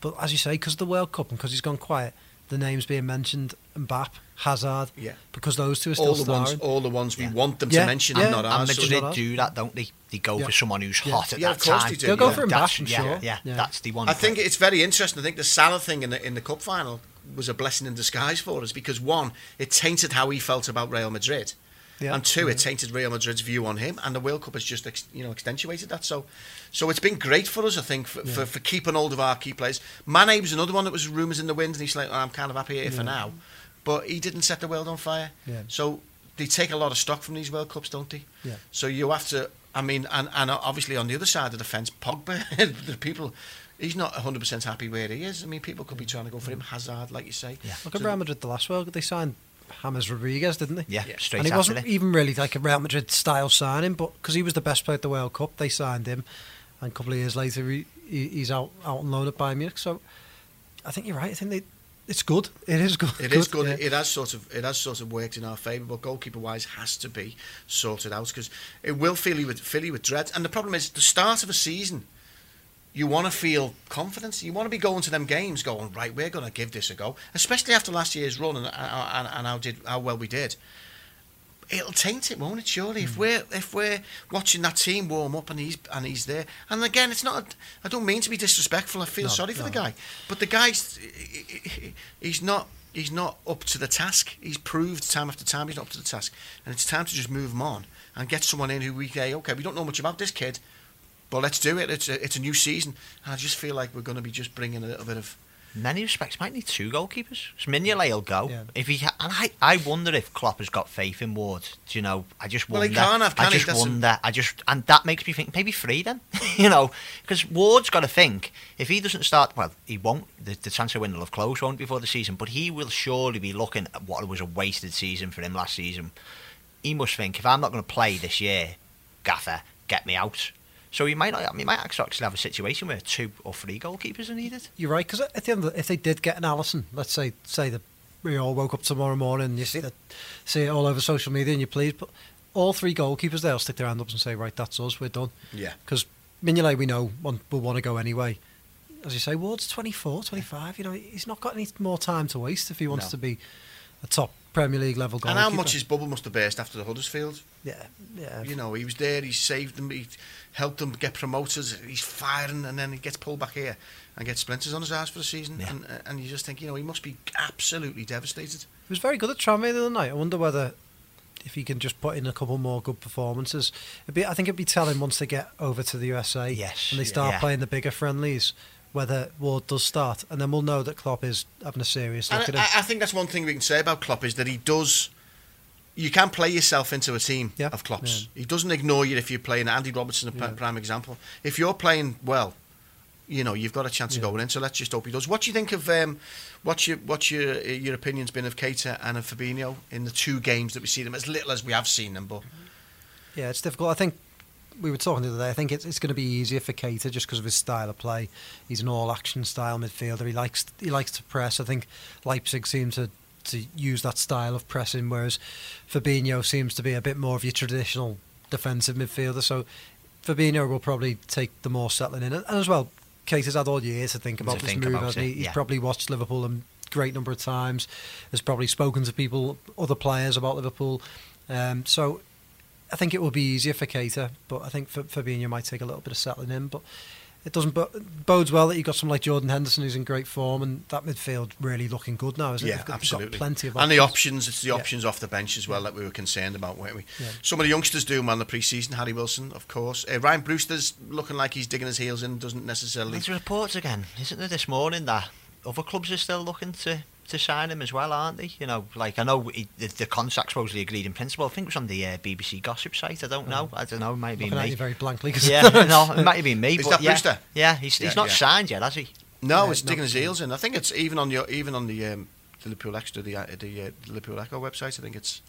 but as you say, because of the World Cup and because he's gone quiet, the names being mentioned, Mbappe, Hazard, Yeah. because those two are still All the ones, all the ones we Yeah. want them Yeah, to mention, yeah. not And ours. so- Madrid not do that, don't they? They go Yeah. for someone who's Yeah. hot at Yeah, that of course time. they do, They'll go for him That's- back, yeah, sure. Yeah, Yeah. that's the one. I think it's very interesting. I think the Salah thing in the in the cup final was a blessing in disguise for us because one, it tainted how he felt about Real Madrid, Yeah. and two, it mm-hmm. tainted Real Madrid's view on him. And the World Cup has just ex, you know accentuated that. So, so it's been great for us, I think, for, for, for keeping hold of our key players. Mane was another one that was rumours in the wind, and he's like, "Oh, I'm kind of happy here for now, but he didn't set the world on fire. Yeah. So they take a lot of stock from these World Cups, don't they? Yeah. So you have to. I mean, and, and obviously on the other side of the fence, Pogba, the people, he's not 100% happy where he is. I mean, people could be trying to go for him. Mm-hmm. Hazard, like you say. Yeah. Look at So Real Madrid the last World Cup. They signed James Rodriguez, didn't they? yeah, Yeah. straight and he after wasn't it. even really like a Real Madrid style signing, but because he was the best player at the World Cup, they signed him. And a couple of years later, he, he, he's out out on loan at Bayern Munich. So I think you're right. I think they, it's good. It is good. It is good. yeah. It has sort of it has sort of worked in our favour, but goalkeeper wise has to be sorted out because it will fill you with fill you with dread. And the problem is the start of a season. You want to feel confidence. You want to be going to them games, going right. We're going to give this a go, especially after last year's run and, and, and how did how well we did. It'll taint it, won't it? Surely, if hmm. we're if we're watching that team warm up and he's and he's there, and again, it's not. I don't mean to be disrespectful. I feel No, sorry for the guy, but the guy's he's not he's not up to the task. He's proved time after time he's not up to the task, and it's time to just move him on and get someone in who we say, okay, we don't know much about this kid, but let's do it. It's a, it's a new season, and I just feel like we're going to be just bringing a little bit of. In many respects, might need two goalkeepers. So Mignolet will go. Yeah. If he ha- and I, I wonder if Klopp has got faith in Ward. Do you know? I just Well, wonder. he can't have, can I just That's wonder. I just and that makes me think maybe three then. you know, because Ward's got to think if he doesn't start. Well, he won't. The, the transfer window will have closed won't before the season, but he will surely be looking at what was a wasted season for him last season. He must think if I'm not going to play this year, Gaffer, get me out. So he might not. I mean, might actually have a situation where two or three goalkeepers are needed. You're right because at the end, of the, if they did get an Alisson, let's say say that we all woke up tomorrow morning and you see that see it all over social media and you're pleased, but all three goalkeepers there will stick their hand up and say, right, that's us, we're done. Yeah. Because Mignolet, we know, want, will want to go anyway. As you say, Ward's 24, 25. You know, he's not got any more time to waste if he wants No. to be a top Premier League level And how much his bubble must have burst after the Huddersfield yeah, yeah. You know, he was there, he saved them, he helped them get promoted, he's firing, and then he gets pulled back here and gets splinters on his ass for the season. Yeah. And, and you just think, you know, he must be absolutely devastated. He was very good at Tranmere the other night. I wonder whether if he can just put in a couple more good performances, it'd be, I think it'd be telling once they get over to the USA Yes, and they start yeah. playing the bigger friendlies whether Ward does start, and then we'll know that Klopp is having a serious look And at him. I, I think that's one thing we can say about Klopp is that he does. You can play yourself into a team Yeah, of Klopp's. He doesn't ignore you if you're playing. Andy Robertson, a Yeah. prime example. If you're playing well, you know you've got a chance of going in. So let's just hope he does. What do you think of? Um, what's your what's your your opinions been of Keita and of Fabinho in the two games that we see them as little as we have seen them, but Yeah, it's difficult. I think we were talking the other day. I think it's, it's going to be easier for Keita just because of his style of play. He's an all-action style midfielder. He likes he likes to press. I think Leipzig seem to to use that style of pressing, whereas Fabinho seems to be a bit more of your traditional defensive midfielder. So Fabinho will probably take the more settling in, and, as well, Keita's had all year to think To about this think move. about hasn't he? He's yeah. probably watched Liverpool a great number of times. Has probably spoken to people, other players about Liverpool. Um, so I think it will be easier for Keita, but I think for Fabinho might take a little bit of settling in. But it doesn't bo- bodes well that you've got someone like Jordan Henderson who's in great form, and that midfield really looking good now, isn't it? yeah, They've got, absolutely. got plenty of and the options. options, it's the Yeah. options off the bench as well that we were concerned about, weren't we? Yeah. Some of the youngsters do well in the pre-season. Harry Wilson, of course. Uh, Ryan Brewster's looking like he's digging his heels in. Doesn't necessarily. There's reports again, isn't there, this morning that other clubs are still looking to, to sign him as well, aren't they? You know, like I know he, the, the contract supposedly agreed in principle. I think it was on the uh, BBC gossip site. I don't know. I don't know. It might be Looking at me. you very blankly. 'cause- Yeah, no, it might have been me. Is but that yeah, Brewster? Yeah, he's, Yeah, he's not yeah. signed yet, has he? No, Yeah, it's no. digging his heels in. I think it's even on your even on the um, the Liverpool Extra, the uh, the uh, Liverpool Echo website. I think it's.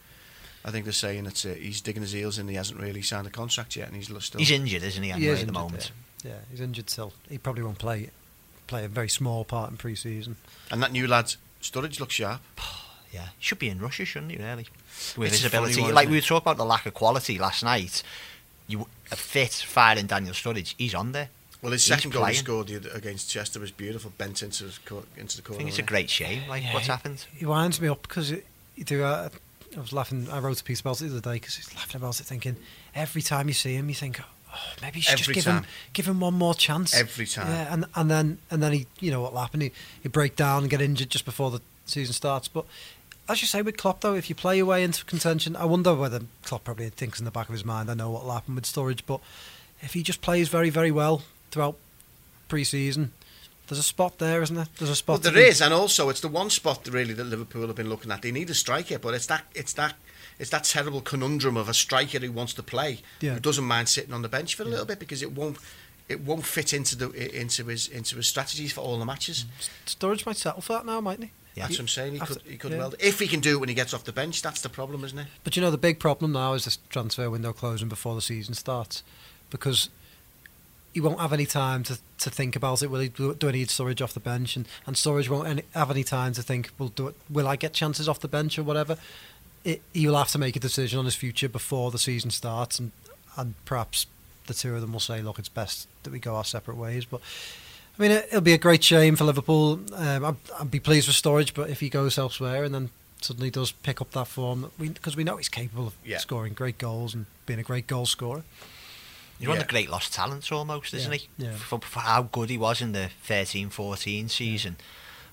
I think they're saying it's uh, he's digging his heels in. He hasn't really signed a contract yet, and he's still. He's injured, isn't he? He is at the moment. Yeah. yeah, he's injured still. He probably won't play play a very small part in pre-season. and that new lad, Sturridge, looks sharp. Yeah, he should be in Russia, shouldn't he? Really, with It's his ability. one, like we it? were talking about the lack of quality last night. You a fit firing Daniel Sturridge. He's on there. Well, his He's second goal he scored against Chester was beautiful, bent into his co- into the corner. I think it's a great shame. Like Yeah, what's he- happened? He winds me up because you do. Uh, I was laughing. I wrote a piece about it the other day because he's laughing about it, thinking every time you see him, you think, oh, maybe you should Every just give him give him one more chance. Every time. Yeah, and and then and then he, you know what will happen? He he break down and get injured just before the season starts. But as you say with Klopp, though, if you play your way into contention, I wonder whether Klopp probably thinks in the back of his mind, I know what will happen with Sturridge, but if he just plays very very well throughout pre-season. There's a spot there, isn't there? There's a spot. Well, there is, and also it's the one spot really that Liverpool have been looking at. They need a striker, but it's that it's that it's that terrible conundrum of a striker who wants to play, Yeah. who doesn't mind sitting on the bench for a little bit because it won't it won't fit into the into his into his strategies for all the matches. Mm. Sturridge might settle for that now, mightn't he? Yeah. That's what I'm saying. He After- could he could yeah. well if he can do it when he gets off the bench. That's the problem, isn't it? But you know, the big problem now is this transfer window closing before the season starts because he won't have any time to, to think about it. Will he do, do I need Sturridge off the bench? And, and Sturridge won't any, have any time to think, well, do it, will I get chances off the bench or whatever? It, he will have to make a decision on his future before the season starts, and, and perhaps the two of them will say, look, it's best that we go our separate ways. But I mean, it, it'll be a great shame for Liverpool. Um, I'd, I'd be pleased with Sturridge, but if he goes elsewhere and then suddenly does pick up that form, because we, know he's capable of Yeah. scoring great goals and being a great goal scorer. He's one of Yeah. the great lost talents almost, isn't Yeah, he? yeah. For, for how good he was in the 13-14 season.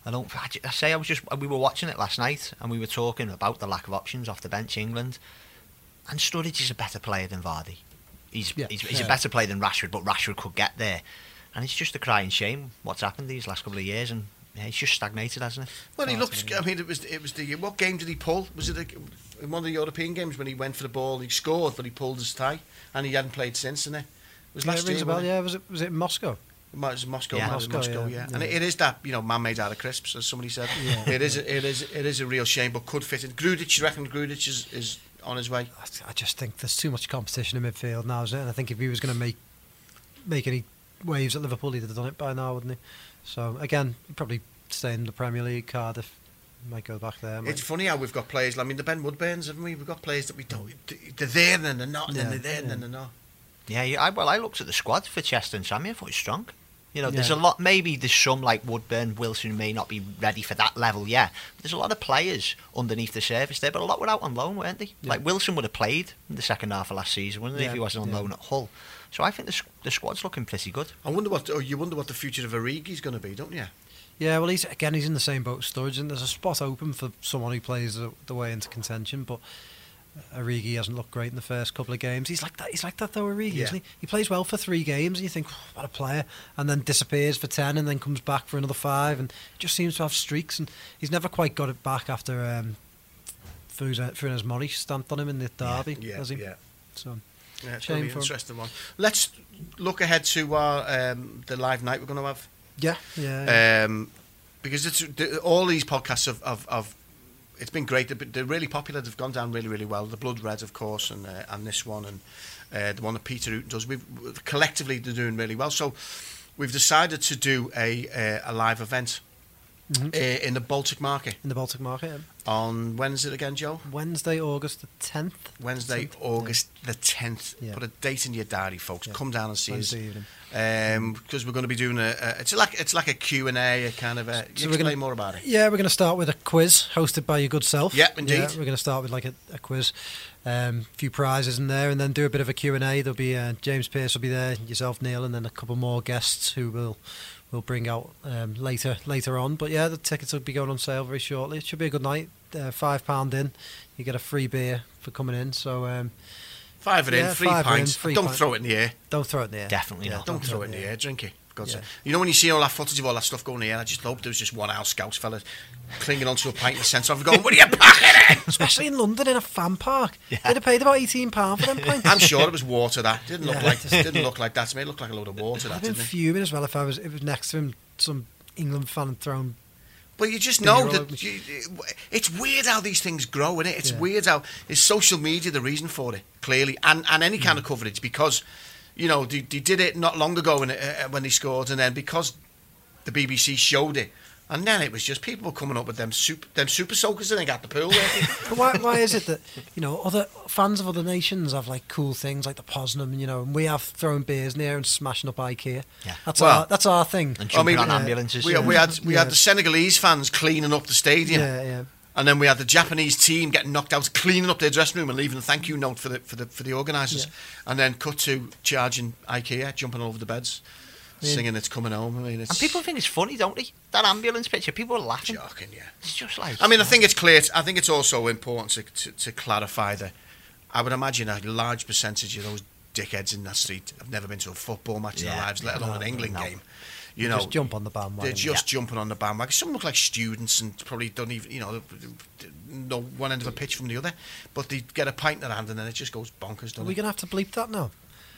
I don't. I, say I was just. We were watching it last night, and we were talking about the lack of options off the bench, England. And Sturridge is a better player than Vardy. He's Yeah. he's, he's Yeah. a better player than Rashford, but Rashford could get there. And it's just a crying shame what's happened these last couple of years, and yeah, he's just stagnated, hasn't it? Well, he looks. I mean, it was it was the what game did he pull? Was it a, in one of the European games when he went for the ball? He scored, but he pulled his tie, and he hadn't played since. And it It was Yeah, last it rings year. bell. it? Yeah, was it was it in Moscow? It might- it Moscow, Yeah. might have been Moscow, Moscow, yeah, yeah. And it, it is that you know man made out of crisps, as somebody said. Yeah. It is it is it is a real shame, but could fit in. Grujic, you reckon Grujic is, is on his way? I- I just think there's too much competition in midfield now, isn't it? And I think if he was going to make make any waves at Liverpool, he'd have done it by now, wouldn't he? So again, probably stay in the Premier League. Cardiff might go back there. It's funny how we've got players. I mean, the Ben Woodburns, haven't we? We've got players that we don't. They're there and then they're not, and then Yeah, they're there and then they're not. Yeah, yeah, I, well, I looked at the squad for Chester and Sammy. I thought it was strong. You know, there's a lot. Maybe there's some like Woodburn, Wilson may not be ready for that level yet. There's a lot of players underneath the surface there, but a lot were out on loan, weren't they? Yeah. Like Wilson would have played in the second half of last season, wouldn't he, if he wasn't on yeah. loan at Hull? So I think the, the squad's looking pretty good. I wonder what. Oh, you wonder what the future of Origi's going to be, don't you? Yeah, well, he's again he's in the same boat as Sturridge, and there's a spot open for someone who plays the, the way into contention. But Origi hasn't looked great in the first couple of games. He's like that. He's like that though, Origi, Yeah. isn't he? He plays well for three games, and you think, "Oh, what a player, and then disappears for ten, and then comes back for another five, and just seems to have streaks. And he's never quite got it back after um, Funes Mori stamped on him in the derby, Yeah, has he? yeah. So Yeah, it's Shame going to be for an interesting one. Let's look ahead to our um, the live night we're going to have. yeah, yeah. um, because it's all these podcasts have, have, have it's been great. The, they're really popular, they've gone down really, really well. The Blood Red, of course, and uh, and this one, and uh, the one that Peter Hooton does. We've collectively they're doing really well. So we've decided to do a uh, a live event Mhm. uh, in the Baltic Market in the Baltic market. yeah. on Wednesday again, Joe. Wednesday, August the tenth. Wednesday, August the tenth. Yeah. Put a date in your diary, folks. Yeah. Come down and see Wednesday us because we're going to be doing a, a. It's like it's like a Q and A, a kind of a. So You we're gonna- more about it. Yeah, we're going to start with a quiz hosted by your good self. Yep, indeed. Yeah, we're going to start with like a, a quiz, a um, few prizes in there, and then do a bit of a Q and A. There'll be uh, James Pierce will be there, yourself, Neil, and then a couple more guests who will will bring out um, later later on. But yeah, the tickets will be going on sale very shortly. It should be a good night. Uh, Five pound in, you get a free beer for coming in. So um, Five it Yeah, in, three in, pints. three Don't pint. throw it in the air. don't throw it in the air. Definitely not. Don't throw it in the air. Drink it. God's sake. You know when you see all that footage of all that stuff going in the I just hope there was just one Al Scouts fella clinging onto a pint in the centre of it going, what are you packing in? Especially in London in a fan park. They'd have paid about eighteen pound for them pints. I'm sure it was water that. Didn't look Yeah. like didn't look like that to me. It looked like a load of water that, been didn't it? fuming as well if I was if it was next to him some England fan thrown But you just know that you, it's weird how these things grow, is it? It's Yeah. weird how is social media the reason for it clearly, and and any Mm. kind of coverage because you know they, they did it not long ago when it, uh, when they scored, and then because the BBC showed it, and then it was just people were coming up with them super them super soakers and they got the pool. But why, why is it that you know other fans of other nations have like cool things like the Poznan, you know, and we have throwing beers in the air and smashing up IKEA. Yeah. That's Well- our that's our thing. And I mean, jumping on uh, ambulances. we, yeah. we had we Yeah. had the Senegalese fans cleaning up the stadium. Yeah, yeah. And then we had the Japanese team getting knocked out, cleaning up their dressing room and leaving a thank you note for the for the for the organisers. Yeah. And then cut to charging IKEA, jumping over the beds, Yeah. singing "It's Coming Home." I mean, it's and people think it's funny, don't they? That ambulance picture, people are laughing. shocking, yeah. It's just like. I mean, I think it's clear. I think it's also important to, to, to clarify that I would imagine a large percentage of those dickheads in that street have never been to a football match in their lives, let alone No, an England no. game. You know, just jump on the bandwagon. they're just jumping on the bandwagon. Some look like students and probably don't even, you know, know one end of a pitch from the other. But they get a pint in their hand and then it just goes bonkers, Are doesn't we it? gonna have to bleep that now?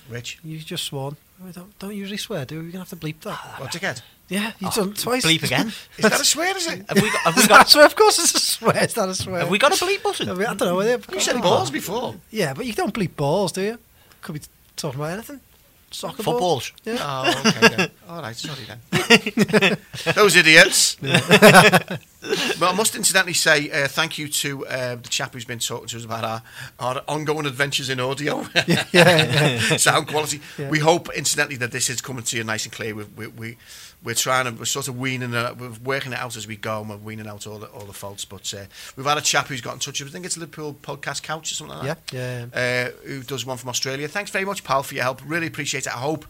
Rich, You just sworn. We don't don't usually swear, do we? We're gonna have to bleep that. what dickhead? Yeah, you've Oh, done it twice. Bleep again. Is that a swear? Is it? have we got? Have we Is that a got? swear? Of course, it's a swear. Is that a swear. Have we got a bleep button? I, mean, I don't know. whether- You said balls before. Yeah, but you don't bleep balls, do you? Could be talking about anything. Soccer balls. Footballs. Yeah. Oh, okay. Then. All right, sorry then. Those idiots. but I must incidentally say uh, thank you to uh, the chap who's been talking to us about our, our ongoing adventures in audio, yeah, yeah. sound quality. Yeah. We hope incidentally that this is coming to you nice and clear. We, we, we, we're trying to, we're sort of weaning, it, we're working it out as we go, and we're weaning out all the, all the faults. But uh, we've had a chap who's got in touch with, I think it's Liverpool Podcast Couch or something like that Yeah, yeah. uh, who does one from Australia. Thanks very much, pal, for your help. Really appreciate it. I hope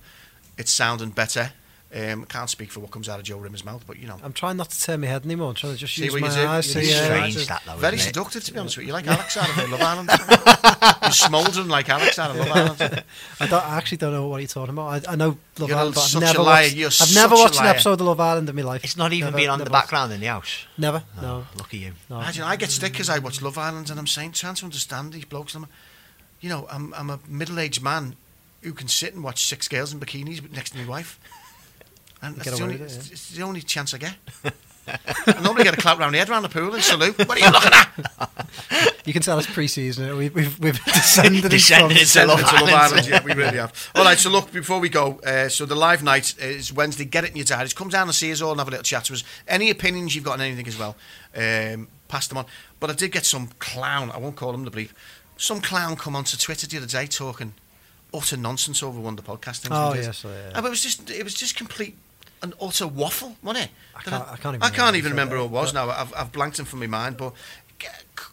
it's sounding better. Um, can't speak for what comes out of Joe Rimmer's mouth, but you know, I'm trying not to turn my head anymore. I'm trying to just See use what my you do? eyes. You yeah, Strange that though. very isn't it? seductive to be honest with you. You like Alex out of Love Island. You're smouldering like Alex out of Love Island. I, don't, I actually don't know what you're talking about. I, I know Love You're Island, but I've never watched. You're I've never watched an episode of Love Island in my life. It's not even Never- been on the background in the house. Never. Oh, No. Lucky you. no. Imagine I get stick because I watch Love Island and I'm saying, trying to understand these blokes. I'm, you know, I'm, I'm a middle-aged man who can sit and watch six girls in bikinis next to my wife. And You that's the, only, it, yeah. it's the only chance I get. I normally get a clap round the head round the pool and salute. What are you looking at? You can tell it's pre-season. We, we've we've descended, Descended into into Send Love it Love Island. Island. Yeah, we really have. All right, so look, before we go, uh, so the live night is Wednesday. Get it in your diaries. Come down and see us all and have a little chat to us. Any opinions you've got on anything as well, um, pass them on. But I did get some clown, I won't call him the bleep, some clown come onto Twitter the other day talking utter nonsense over one of the podcast things. Oh we did. yes, yeah. Uh, but it was just it was just complete and utter waffle, wasn't it? I can't- I can't even I can't remember even what remember it who it was now. I've, I've blanked him from my mind. But c-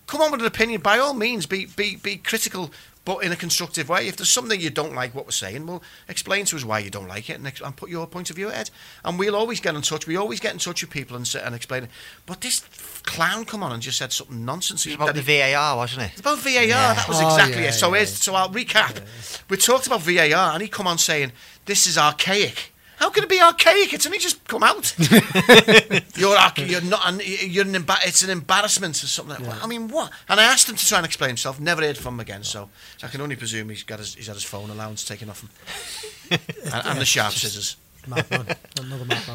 come on with an opinion. By all means, be be be critical. but in a constructive way. If there's something you don't like what we're saying, well, explain to us why you don't like it and, ex- and put your point of view ahead. And we'll always get in touch. We always get in touch with people and, and explain it. But this clown come on and just said something nonsense. It was He- about the he- VAR, wasn't it? it's about VAR. Yeah. That was Oh, exactly yeah, it. So, yeah, yeah. so I'll recap. We talked about VAR, and he come on saying this is archaic. How can it be archaic? It's only just come out. you're archa- you're not. An, you're an. Emba- it's an embarrassment or something. Like, I mean, what? And I asked him to try and explain himself. Never heard from him again. So I can only presume he's got his, he's had his phone allowance taken off him, and, and the sharp scissors. Another.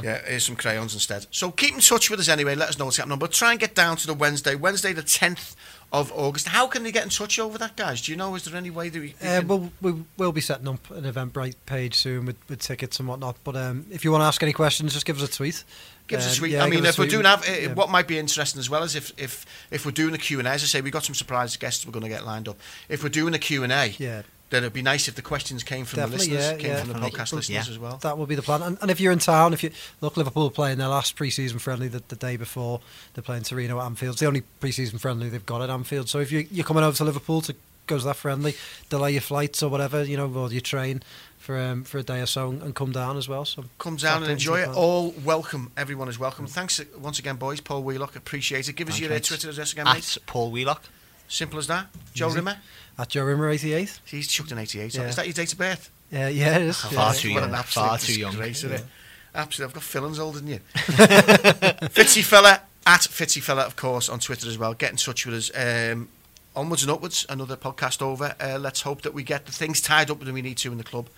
Yeah, here's some crayons instead. So keep in touch with us anyway. Let us know what's happening. But try and get down to the Wednesday, Wednesday the 10th of August. How can they get in touch over that, guys? Do you know? Is there any way that we? we Uh, we'll, be setting up an Eventbrite page soon with, with tickets and whatnot. But um, if you want to ask any questions, just give us a tweet. Give us a Um, tweet. yeah, I mean, if we're doing, have, uh, Yeah. what might be interesting as well is if if if we're doing a Q and A. As I say, we have got some surprise guests we're going to get lined up. If we're doing a Q and A, Yeah. Then it'd be nice if the questions came from Definitely, the listeners, yeah, came yeah. from the Definitely. podcast listeners Yeah. as well. That will be the plan. And, and if you're in town, if you look, Liverpool are playing their last pre-season friendly the, the day before they're playing Torino at Anfield. It's the only pre-season friendly they've got at Anfield. So if you, you're coming over to Liverpool to go to that friendly, delay your flights or whatever, you know, or your train for um, for a day or so and, and come down as well. So Come down and enjoy it. plan. All welcome. Everyone is welcome. Thanks uh, once again, boys. Paul Wheelock, appreciate it. Give us Thanks, your uh. Twitter address again, mate. At Paul Wheelock. Simple as that. Joe Easy. Rimmer. At Joe Rimmer 88. He's chucked an 88. Yeah. Is that your date of birth? Yeah, yeah, it is. Far yeah. too What young, an far too young. disgrace, isn't? Absolutely. I've got Fillons older than you. Fitzy fella at Fitzy fella, of course, on Twitter as well. Get in touch with us. Um, onwards and upwards. Another podcast over. Uh, let's hope that we get the things tied up that we need to in the club,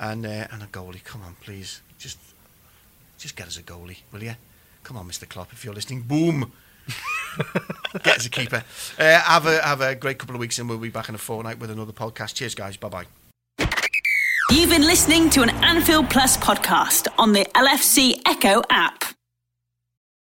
and uh, and a goalie. Come on, please, just just get us a goalie, will you? Come on, Mr. Klopp, if you're listening. Boom. get as a keeper. Uh, have a have a great couple of weeks, and we'll be back in a fortnight with another podcast. Cheers, guys. Bye bye. You've been listening to an Anfield Plus podcast on the LFC Echo app.